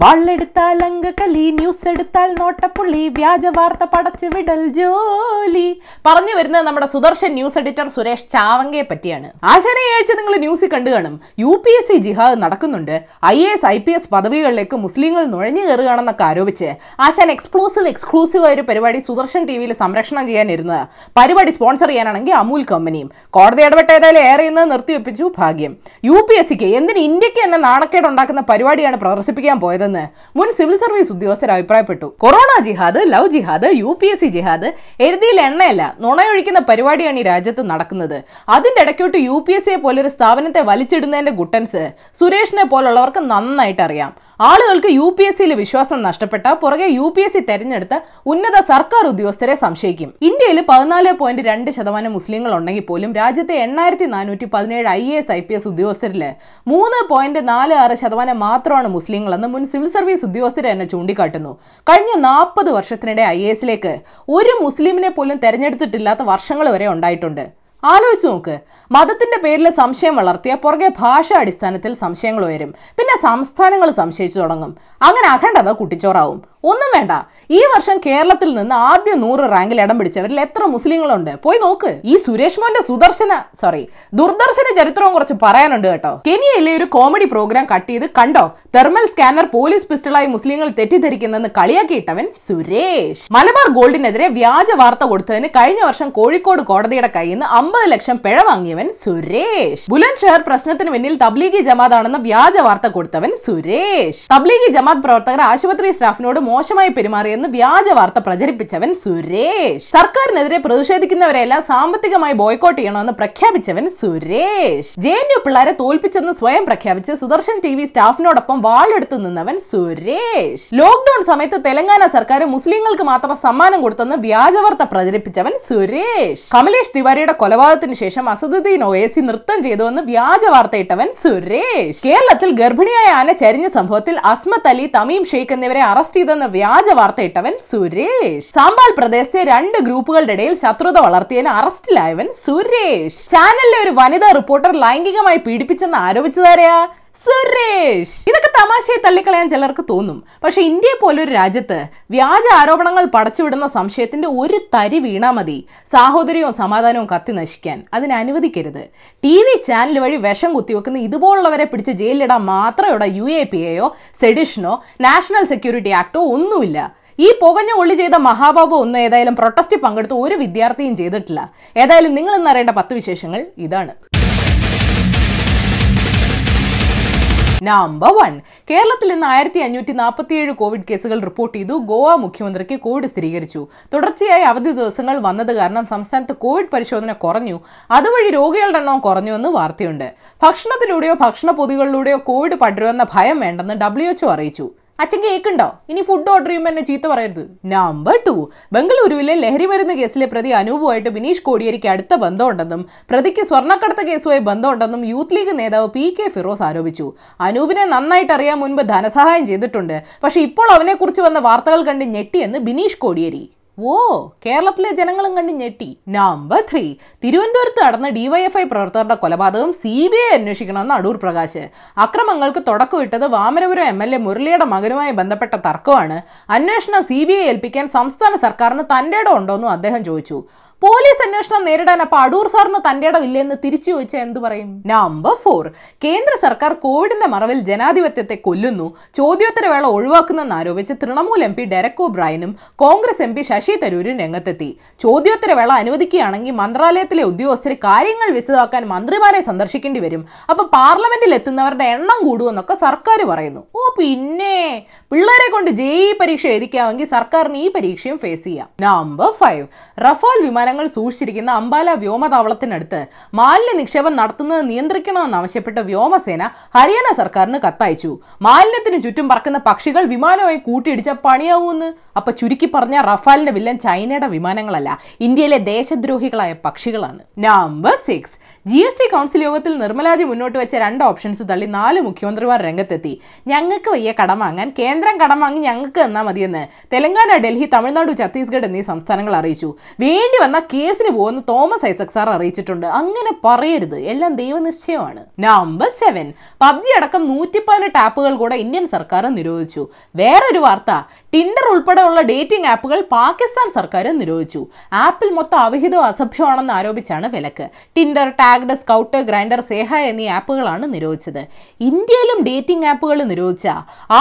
വാളെടുത്താൽ അങ്കക്കലി news എടുത്താൽ നോട്ടപ്പുള്ളി വ്യാജ വാർത്ത പടച്ചു വിടൽ ജോലി. പറഞ്ഞു വരുന്നത് നമ്മുടെ സുദർശൻ ന്യൂസ് എഡിറ്റർ സുരേഷ് ചാവങ്കയെ പറ്റിയാണ്. ആശാനയാഴ്ച നിങ്ങൾ ന്യൂസിൽ കണ്ടു കാണും. യു പി എസ് സി ജിഹാദ് നടക്കുന്നുണ്ട്. I A S I P S പദവികളിലേക്ക് മുസ്ലിങ്ങൾ നുഴഞ്ഞു കയറുകയാണെന്നൊക്കെ ആരോപിച്ച് ആശാൻ എക്സ്ക്ലൂസീവ് എക്സ്ക്ലൂസീവ് ആയ ഒരു പരിപാടി സുദർശൻ ടി വിയിൽ സംരക്ഷണം ചെയ്യാനിരുന്നത്. പരിപാടി സ്പോൺസർ ചെയ്യാനാണെങ്കിൽ അമൂൽ കമ്പനിയും. കോടതി ഇടപെട്ട ഏതായാലും ഏറെ ഇന്ന് നിർത്തിവെപ്പിച്ചു ഭാഗ്യം. യു പി എസ് സിക്ക് എന്തിന് ഇന്ത്യയ്ക്ക് തന്നെ നാണക്കേട് ഉണ്ടാക്കുന്ന പരിപാടിയാണ് പ്രദർശിപ്പിക്കാൻ പോയതെന്ന് മുൻ സിവിൽ സർവീസ് ഉദ്യോഗസ്ഥർ അഭിപ്രായപ്പെട്ടു. കൊറോണ ജിഹാദ് ലവ് ജിഹാദ് യു പി എസ് സി ജിഹാദ് എഴുതിയിൽ എണ്ണയല്ല നുണയൊഴിക്കുന്ന പരിപാടിയാണ് ഈ രാജ്യത്ത് നടക്കുന്നത്. അതിന്റെ ഇടയ്ക്കോട്ട് യു പി എസ് സിയെ പോലൊരു സ്ഥാപനത്തെ വലിച്ചിടുന്നതിന്റെ ഗുട്ടൻസ് സുരേഷിനെ പോലുള്ളവർക്ക് നന്നായിട്ട് അറിയാം. ആളുകൾക്ക് യു പി എസ് സിയിൽ വിശ്വാസം നഷ്ടപ്പെട്ട പുറകെ യു പി എസ് സി തെരഞ്ഞെടുത്ത ഉന്നത സർക്കാർ ഉദ്യോഗസ്ഥരെ സംശയിക്കും. ഇന്ത്യയിൽ പതിനാല് പോയിന്റ് രണ്ട് ശതമാനം മുസ്ലിങ്ങൾ ഉണ്ടെങ്കിൽ പോലും രാജ്യത്തെ എണ്ണായിരത്തി നാനൂറ്റി പതിനേഴ് I A S I P S ഉദ്യോഗസ്ഥരിൽ മൂന്ന് പോയിന്റ് നാല് ആറ് ശതമാനം മാത്രമാണ് മുസ്ലിങ്ങളെന്ന് മുൻ സിവിൽ സർവീസ് ഉദ്യോഗസ്ഥർ തന്നെ ചൂണ്ടിക്കാട്ടുന്നു. കഴിഞ്ഞ നാൽപ്പത് വർഷത്തിനിടെ ഐ എസിലേക്ക് ഒരു മുസ്ലിമിനെ പോലും തെരഞ്ഞെടുത്തിട്ടില്ലാത്ത വർഷങ്ങൾ വരെ ഉണ്ടായിട്ടുണ്ട്. ആലോചിച്ച് നോക്ക്. മതത്തിന്റെ പേരിൽ സംശയം വളർത്തിയ പുറകെ ഭാഷാ അടിസ്ഥാനത്തിൽ സംശയങ്ങൾ ഉയരും. പിന്നെ സംസ്ഥാനങ്ങൾ സംശയിച്ചു തുടങ്ങും. അങ്ങനെ അഖണ്ഡത കുട്ടിച്ചോറാവും. ഒന്നും വേണ്ട. ഈ വർഷം കേരളത്തിൽ നിന്ന് ആദ്യ നൂറ് റാങ്കിൽ ഇടം പിടിച്ചവരിൽ എത്ര മുസ്ലിങ്ങളുണ്ട്? പോയി നോക്ക്. ഈ സുരേഷ് മോന്റെ സുദർശന സോറി ദുർദർശന ചരിത്രവും കുറച്ച് പറയാനുണ്ട് കേട്ടോ. കെനിയയിലെ ഒരു കോമഡി പ്രോഗ്രാം കട്ട് ചെയ്ത് കണ്ടോ? തെർമൽ സ്കാനർ പോലീസ് പിസ്റ്റളായി മുസ്ലിങ്ങൾ തെറ്റിദ്ധരിക്കുന്നെന്ന് കളിയാക്കിയിട്ടവൻ സുരേഷ്. മലബാർ ഗോൾഡിനെതിരെ വ്യാജ വാർത്ത കൊടുത്തതിന് കഴിഞ്ഞ വർഷം കോഴിക്കോട് കോടതിയുടെ കയ്യിൽ നിന്ന് അമ്പത് ലക്ഷം പിഴ വാങ്ങിയവൻ സുരേഷ്. ബുലന്ദ് ഷഹർ പ്രശ്നത്തിന് പിന്നിൽ തബ്ലീഗി ജമാതാണെന്ന വ്യാജ വാർത്ത കൊടുത്തവൻ സുരേഷ്. തബ്ലീഗി ജമാഅത്ത് പ്രവർത്തകർ ആശുപത്രി സ്റ്റാഫിനോട് മോശമായി പെരുമാറിയെന്ന് വ്യാജ വാർത്ത പ്രചരിപ്പിച്ചവൻ സുരേഷ്. സർക്കാരിനെതിരെ പ്രതിഷേധിക്കുന്നവരെല്ലാം സാമ്പത്തികമായി ബോയ്ക്കോട്ട് ചെയ്യണമെന്ന് പ്രഖ്യാപിച്ചവൻ സുരേഷ്. ജെ എൻ യു പിള്ളേരെ തോൽപ്പിച്ചെന്ന് സ്വയം പ്രഖ്യാപിച്ച് സുദർശൻ ടി വി സ്റ്റാഫിനോടൊപ്പം വാളെടുത്ത് നിന്നവൻ സുരേഷ്. ലോക്ഡൌൺ സമയത്ത് തെലങ്കാന സർക്കാർ മുസ്ലിങ്ങൾക്ക് മാത്രം സമ്മാനം കൊടുത്തെന്ന് വ്യാജ വാർത്ത പ്രചരിപ്പിച്ചവൻ സുരേഷ്. കമലേഷ് തിവാരിയുടെ കൊലപാതകത്തിന് ശേഷം അസദുദ്ദീൻ ഒവേസി നൃത്തം ചെയ്തുവെന്ന് വ്യാജ വാർത്തയിട്ടവൻ സുരേഷ്. കേരളത്തിൽ ഗർഭിണിയായ ആന ചരിഞ്ഞ സംഭവത്തിൽ അസ്മത്ത് അലി തമീം ഷെയ്ഖ് എന്നിവരെ അറസ്റ്റ് ചെയ്തെന്ന വ്യാജ വാർത്ത ഇട്ടവൻ സുരേഷ്. സാമ്പാൽ പ്രദേശത്തെ രണ്ട് ഗ്രൂപ്പുകളുടെ ഇടയിൽ ശത്രുത വളർത്തിയതിന് അറസ്റ്റിലായവൻ സുരേഷ്. ചാനലിലെ ഒരു വനിതാ റിപ്പോർട്ടർ ലൈംഗികമായി പീഡിപ്പിച്ചെന്ന് ആരോപിച്ചതാരെയാ സുരേഷ്. ഇതൊക്കെ തമാശയെ തള്ളിക്കളയാൻ ചിലർക്ക് തോന്നും. പക്ഷെ ഇന്ത്യയെ പോലൊരു രാജ്യത്ത് വ്യാജ ആരോപണങ്ങൾ പടച്ചുവിടുന്ന സംശയത്തിന്റെ ഒരു തരി വീണാ മതി. സാഹോദര്യവും സമാധാനവും കത്തി നശിക്കാൻ. അതിന് അനുവദിക്കരുത്. ടി വി ചാനൽ വഴി വിഷം കുത്തിവെക്കുന്ന ഇതുപോലുള്ളവരെ പിടിച്ച് ജയിലിലിടാൻ മാത്രമേ യു എ പി എയോ സെഡിഷനോ നാഷണൽ സെക്യൂരിറ്റി ആക്ടോ ഒന്നുമില്ല. ഈ പുകഞ്ഞ ഒള്ളി ചെയ്ത മഹാബാബു ഒന്നും ഏതായാലും പ്രൊട്ടസ്റ്റ് പങ്കെടുത്ത് ഒരു വിദ്യാർത്ഥിയും ചെയ്തിട്ടില്ല. ഏതായാലും നിങ്ങൾ ഇന്നറിയേണ്ട പത്ത് വിശേഷങ്ങൾ ഇതാണ്. നമ്പർ വൺ കേരളത്തിൽ നിന്ന് ആയിരത്തി അഞ്ഞൂറ്റി നാൽപ്പത്തിയേഴ് കോവിഡ് കേസുകൾ റിപ്പോർട്ട് ചെയ്തു. ഗോവ മുഖ്യമന്ത്രിക്ക് കോവിഡ് സ്ഥിരീകരിച്ചു. തുടർച്ചയായി അവധി ദിവസങ്ങൾ വന്നത് കാരണം സംസ്ഥാനത്ത് കോവിഡ് പരിശോധന കുറഞ്ഞു. അതുവഴി രോഗികളുടെ എണ്ണം കുറഞ്ഞുവെന്ന് വാർത്തയുണ്ട്. ഭക്ഷണത്തിലൂടെയോ ഭക്ഷണ പൊതികളിലൂടെയോ കോവിഡ് പടരുമെന്ന ഭയം വേണ്ടെന്ന് ഡബ്ല്യു അറിയിച്ചു. അച്ഛൻ കേക്കുണ്ടോ? ഇനി ഫുഡ് ഓർഡർ ചെയ്യുമ്പോൾ എന്നെ ചീത്ത പറയരുത്. നമ്പർ ടു ബംഗളൂരുവിലെ ലഹരി മരുന്ന് കേസിലെ പ്രതി അനൂപുമായിട്ട് ബിനീഷ് കോടിയേരിക്ക് അടുത്ത ബന്ധമുണ്ടെന്നും പ്രതിക്ക് സ്വർണക്കടത്ത് കേസുമായി ബന്ധമുണ്ടെന്നും യൂത്ത് ലീഗ് നേതാവ് പി കെ ഫിറോസ് ആരോപിച്ചു. അനൂപിനെ നന്നായിട്ട് അറിയാൻ മുൻപ് ധനസഹായം ചെയ്തിട്ടുണ്ട്. പക്ഷെ ഇപ്പോൾ അവനെക്കുറിച്ച് വന്ന വാർത്തകൾ കണ്ട് ഞെട്ടിയെന്ന് ബിനീഷ് കോടിയേരി. ഓ കേരളത്തിലെ ജനങ്ങളും കണ്ട് ഞെട്ടി. നമ്പർ ത്രീ തിരുവനന്തപുരത്ത് നടന്ന ഡിവൈഎഫ്ഐ പ്രവർത്തകരുടെ കൊലപാതകം സി ബി ഐ അന്വേഷിക്കണമെന്ന് അടൂർ പ്രകാശ്. അക്രമങ്ങൾക്ക് തുടക്കമിട്ടത് വാമനപുരം എം എൽ എ മുരളിയുടെ മകനുമായി ബന്ധപ്പെട്ട തർക്കമാണ്. അന്വേഷണം സി ബി ഐ ഏൽപ്പിക്കാൻ സംസ്ഥാന സർക്കാരിന് തന്റെ ഇടം ഉണ്ടോന്നും അദ്ദേഹം ചോദിച്ചു. പോലീസ് അന്വേഷണം നേരിടാൻ അപ്പൊ അടൂർ സാറിന് തന്റെ ഇടമില്ലെന്ന് തിരിച്ചു ചോദിച്ചാൽ എന്ത് പറയും? നമ്പർ ഫോർ കേന്ദ്ര സർക്കാർ കോവിഡിന്റെ മറവിൽ ജനാധിപത്യത്തെ കൊല്ലുന്നു. ചോദ്യോത്തരവേള ഒഴിവാക്കുന്നെന്ന് ആരോപിച്ച് തൃണമൂൽ എം പി ഡെരക് ഒബ്രായനും കോൺഗ്രസ് എം പി ശശി തരൂരും രംഗത്തെത്തി. ചോദ്യോത്തരവേള അനുവദിക്കുകയാണെങ്കിൽ മന്ത്രാലയത്തിലെ ഉദ്യോഗസ്ഥർ കാര്യങ്ങൾ വിശദമാക്കാൻ മന്ത്രിമാരെ സന്ദർശിക്കേണ്ടി വരും. അപ്പൊ പാർലമെന്റിൽ എത്തുന്നവരുടെ എണ്ണം കൂടുമെന്നൊക്കെ സർക്കാർ പറയുന്നു. ഓ പിന്നെ പിള്ളേരെ കൊണ്ട് ജെഇ പരീക്ഷ എഴുതിക്കാമെങ്കിൽ സർക്കാരിന് ഈ പരീക്ഷയും ഫേസ് ചെയ്യാം. നമ്പർ ഫൈവ് റഫാൽ വിമാനങ്ങൾ സൂക്ഷിച്ചിരിക്കുന്ന അംബാല വ്യോമതാവളത്തിനടുത്ത് മാലിന്യ നിക്ഷേപം നടത്തുന്നത് നിയന്ത്രിക്കണമെന്നാവശ്യപ്പെട്ട് വ്യോമസേന ഹരിയാന സർക്കാരിന് കത്തയച്ചു. മാലിന്യത്തിന് ചുറ്റും പറക്കുന്ന പക്ഷികൾ വിമാനമായി കൂട്ടിയിടിച്ച പണിയാവൂന്ന്. അപ്പൊ ചുരുക്കി പറഞ്ഞ റഫാലിന്റെ വില്ലൻ ചൈനയുടെ വിമാനങ്ങളല്ല ഇന്ത്യയിലെ ദേശദ്രോഹികളായ പക്ഷികളാണ്. Number six G S T council യോഗത്തിൽ നിർമ്മലാജി മുന്നോട്ട് വെച്ച രണ്ട് ഓപ്ഷൻസ് തള്ളി നാല് മുഖ്യമന്ത്രിമാർ രംഗത്തെത്തി. ഞങ്ങൾക്ക് വയ്യ കടം വാങ്ങാൻ കേന്ദ്രം കടം വാങ്ങി ഞങ്ങൾക്ക് തന്നാൽ മതിയെന്ന് തെലങ്കാന ഡൽഹി തമിഴ്നാട് ഛത്തീസ്ഗഡ് എന്നീ സംസ്ഥാനങ്ങൾ അറിയിച്ചു. വേണ്ടി വന്ന കേസിന് പോകുന്ന തോമസ് ഐസക് സാർ അറിയിച്ചിട്ടുണ്ട്. അങ്ങനെ പറയരുത്. എല്ലാം ദൈവനിശ്ചയമാണ്. നമ്പർ സെവൻ പബ്ജി അടക്കം നൂറ്റി പതിനെട്ട് ആപ്പുകൾ കൂടെ ഇന്ത്യൻ സർക്കാർ നിരോധിച്ചു. വേറൊരു വാർത്ത. ടിൻഡർ ഉൾപ്പെടെയുള്ള ഡേറ്റിംഗ് ആപ്പുകൾ പാകിസ്ഥാൻ സർക്കാർ നിരോധിച്ചു. ആപ്പിൽ മൊത്തം അവിഹിതവും അസഭ്യമാണെന്ന് ആരോപിച്ചാണ് വിലക്ക്. ടിൻഡർ ടാഗ്ഡ് സ്കൗട്ട് ഗ്രൈൻഡർ സേഹ എന്നീ ആപ്പുകളാണ് നിരോധിച്ചത്. ഇന്ത്യയിലും ഡേറ്റിംഗ് ആപ്പുകൾ നിരോധിച്ച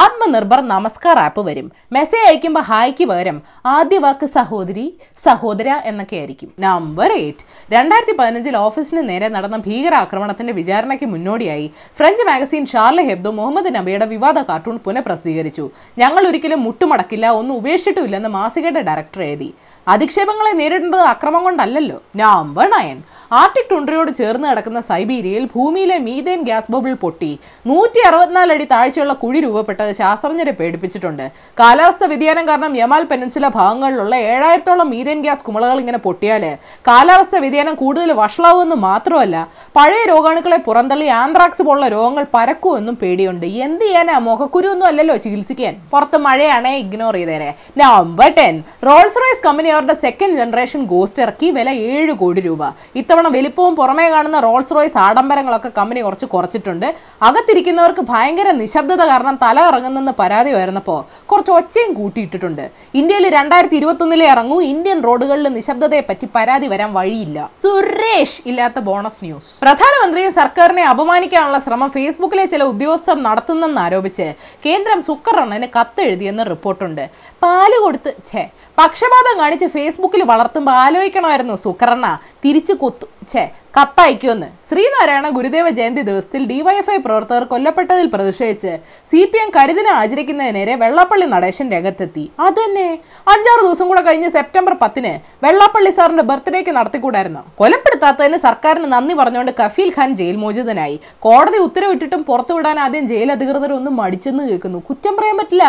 ആത്മനിർഭർ നമസ്കാർ ആപ്പ് വരും. മെസ്സേജ് അയക്കുമ്പോൾ ഹായ്ക്ക് പകരം ആദ്യ വാക്ക് സഹോദരി സഹോദര എന്നൊക്കെ ആയിരിക്കും നമ്പർ എയ്റ്റ്. രണ്ടായിരത്തി പതിനഞ്ചിൽ ഓഫീസിന് നേരെ നടന്ന ഭീകരാക്രമണത്തിന്റെ വിചാരണയ്ക്ക് മുന്നോടിയായി French magazine Charlie Hebdo Muhammad നബിയുടെ വിവാദ കാർട്ടൂൺ പുനഃപ്രസിദ്ധീകരിച്ചു. ഞങ്ങൾ ഒരിക്കലും മുട്ടുമടക്കില്ല ഒന്നും ഉപേക്ഷിച്ചിട്ടുമില്ലെന്ന് മാസികയുടെ ഡയറക്ടർ എഴുതി. അധിക്ഷേപങ്ങളെ നേരിടേണ്ടത് അക്രമം കൊണ്ടല്ലല്ലോ. നമ്പർ നയൻ ആർട്ടിക് ടുണ്ട്രയോട് ചേർന്ന് കിടക്കുന്ന സൈബീരിയയിൽ ഭൂമിയിലെ മീതേൻ ഗ്യാസ് ബബിൾ പൊട്ടി. നൂറ്റി അറുപത്തിനാല് അടി താഴ്ചയുള്ള കുഴി രൂപപ്പെട്ടത് ശാസ്ത്രജ്ഞരെ പേടിപ്പിച്ചിട്ടുണ്ട്. കാലാവസ്ഥ വ്യതിയാനം കാരണം യമാൽ പെനിൻസുല ഭാഗങ്ങളിലുള്ള ഏഴായിരത്തോളം മീതേൻ ഗ്യാസ് കുമളകൾ ഇങ്ങനെ പൊട്ടിയാൽ കാലാവസ്ഥ വ്യതിയാനം കൂടുതൽ വഷളാവുമെന്ന് മാത്രമല്ല പഴയ രോഗാണുക്കളെ പുറന്തള്ളി ആന്ത്രാക്സ് പോലുള്ള രോഗങ്ങൾ പരക്കുമെന്നും പേടിയുണ്ട്. എന്ത് ചെയ്യാനാ? മുഖക്കുരു ഒന്നും അല്ലല്ലോ ചികിത്സിക്കാൻ. പുറത്ത് മഴയാണേ ignore ചെയ്തേനെ number ten Rolls Royce company അവരുടെ സെക്കൻഡ് ജനറേഷൻ ഗോസ്റ്റ് ഇറക്കി വില ഏഴ് കോടി രൂപ. ഇത്തവണ വലിപ്പവും പുറമേ കാണുന്ന റോൾസ് റോയ്സ് ആഡംബരങ്ങളൊക്കെ കമ്പനി കുറച്ച് കുറച്ചിട്ടുണ്ട്. അകത്തിരിക്കുന്നവർക്ക് ഭയങ്കര നിശബ്ദത കാരണം തല ഇറങ്ങുന്നെന്ന് പരാതി വരുന്നപ്പോൾ കുറച്ച് ഒച്ചയും കൂട്ടിയിട്ടിട്ടുണ്ട്. ഇന്ത്യയിൽ രണ്ടായിരത്തി ഇരുപത്തൊന്നിലെ ഇറങ്ങൂ ഇന്ത്യൻ റോഡുകളിൽ നിശബ്ദതയെ പറ്റി പരാതി വരാൻ വഴിയില്ല. സുരേഷ് ഇല്ലാത്ത ബോണസ് ന്യൂസ് പ്രധാനമന്ത്രിയും സർക്കാരിനെ അപമാനിക്കാനുള്ള ശ്രമം ഫേസ്ബുക്കിലെ ചില ഉദ്യോഗസ്ഥർ നടത്തുന്നെന്ന് ആരോപിച്ച് കേന്ദ്രം സുക്കറണ്ണന് കത്തെഴുതിയെന്ന് റിപ്പോർട്ടുണ്ട്. പാൽ കൊടുത്ത് ഛേ പക്ഷപാതം കാണിച്ച് ഫേസ്ബുക്കിൽ വളർത്തുമ്പോൾ ആലോചിക്കണമായിരുന്നു സുക്കറണ്ണ തിരിച്ചു കൊത്തു ഛേ കത്തയക്കുമെന്ന്. ശ്രീനാരായണ ഗുരുദേവ ജയന്തി ദിവസത്തിൽ ഡിവൈഎഫ്ഐ പ്രവർത്തകർ കൊല്ലപ്പെട്ടതിൽ പ്രതിഷേധിച്ച് സി പി എം കരുതിനെ ആചരിക്കുന്നതിനേരെ വെള്ളാപ്പള്ളി നടേശൻ രംഗത്തെത്തി. അതന്നെ. അഞ്ചാറ് ദിവസം കൂടെ കഴിഞ്ഞ് സെപ്റ്റംബർ പത്തിന് വെള്ളാപ്പള്ളി സാറിന്റെ ബർത്ത്ഡേക്ക് നടത്തിക്കൂടായിരുന്നു. കൊലപ്പെടുത്താത്തതിന് സർക്കാരിന് നന്ദി പറഞ്ഞുകൊണ്ട് കഫീൽ ഖാൻ ജയിൽ മോചിതനായി. കോടതി ഉത്തരവിട്ടിട്ടും പുറത്തുവിടാൻ ആദ്യം ജയിൽ അധികൃതർ ഒന്നും മടിച്ചെന്ന് കേൾക്കുന്നു. കുറ്റം പറയാൻ പറ്റില്ല.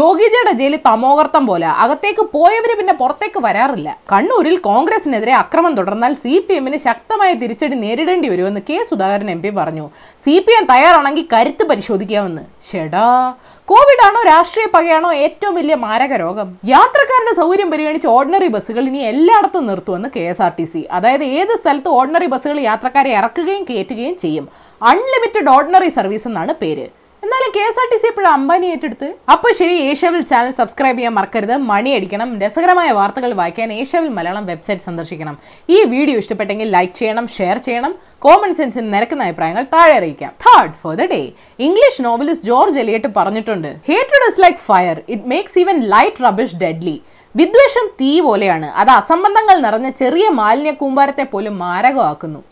യോഗിജിയുടെ ജയിലിൽ തമോകർത്തം പോലെ. അകത്തേക്ക് പോയവര് പിന്നെ പുറത്തേക്ക് വരാറില്ല. കണ്ണൂരിൽ കോൺഗ്രസിനെതിരെ അക്രമം തുടർന്നാൽ സി പി എമ്മിന് ശക്തമായ തിരിച്ചടി നേരിടേണ്ടി വരുമെന്ന് കെ സുധാകരൻ എം പി പറഞ്ഞു. സി പി എം തയ്യാറാണെങ്കിൽ കരുത്ത് പരിശോധിക്കാമെന്ന്. ഷെടാ കോവിഡ് ആണോ രാഷ്ട്രീയ പകയാണോ ഏറ്റവും വലിയ മാരക രോഗം? യാത്രക്കാരുടെ സൗകര്യം പരിഗണിച്ച് ഓർഡിനറി ബസ്സുകൾ ഇനി എല്ലായിടത്തും നിർത്തുമെന്ന് K S R T C. അതായത് ഏത് സ്ഥലത്ത് ഓർഡിനറി ബസ്സുകൾ യാത്രക്കാരെ ഇറക്കുകയും കയറ്റുകയും ചെയ്യും. അൺലിമിറ്റഡ് ഓർഡിനറി സർവീസ് എന്നാണ് പേര്. എന്നാലും K S R T C എപ്പോഴും അംബാനി ഏറ്റെടുത്ത്. അപ്പോൾ ശരി ഏഷ്യാവിൽ ചാനൽ സബ്സ്ക്രൈബ് ചെയ്യാൻ മറക്കരുത്. മണി അടിക്കണം. രസകരമായ വാർത്തകൾ വായിക്കാൻ ഏഷ്യാവിൽ മലയാളം വെബ്സൈറ്റ് സന്ദർശിക്കണം. ഈ വീഡിയോ ഇഷ്ടപ്പെട്ടെങ്കിൽ ലൈക്ക് ചെയ്യണം ഷെയർ ചെയ്യണം. കോമൺ സെൻസിന് നിരക്കുന്ന അഭിപ്രായങ്ങൾ താഴെ അറിയിക്കാം. Third for the day English novelist George Eliot പറഞ്ഞിട്ടുണ്ട് hated is like fire it makes even light rubbish deadly വിദ്വേഷം തീ പോലെയാണ്. അത് അസംബന്ധങ്ങൾ നിറഞ്ഞ ചെറിയ മാലിന്യ കൂമ്പാരത്തെ പോലും മാരകമാക്കുന്നു.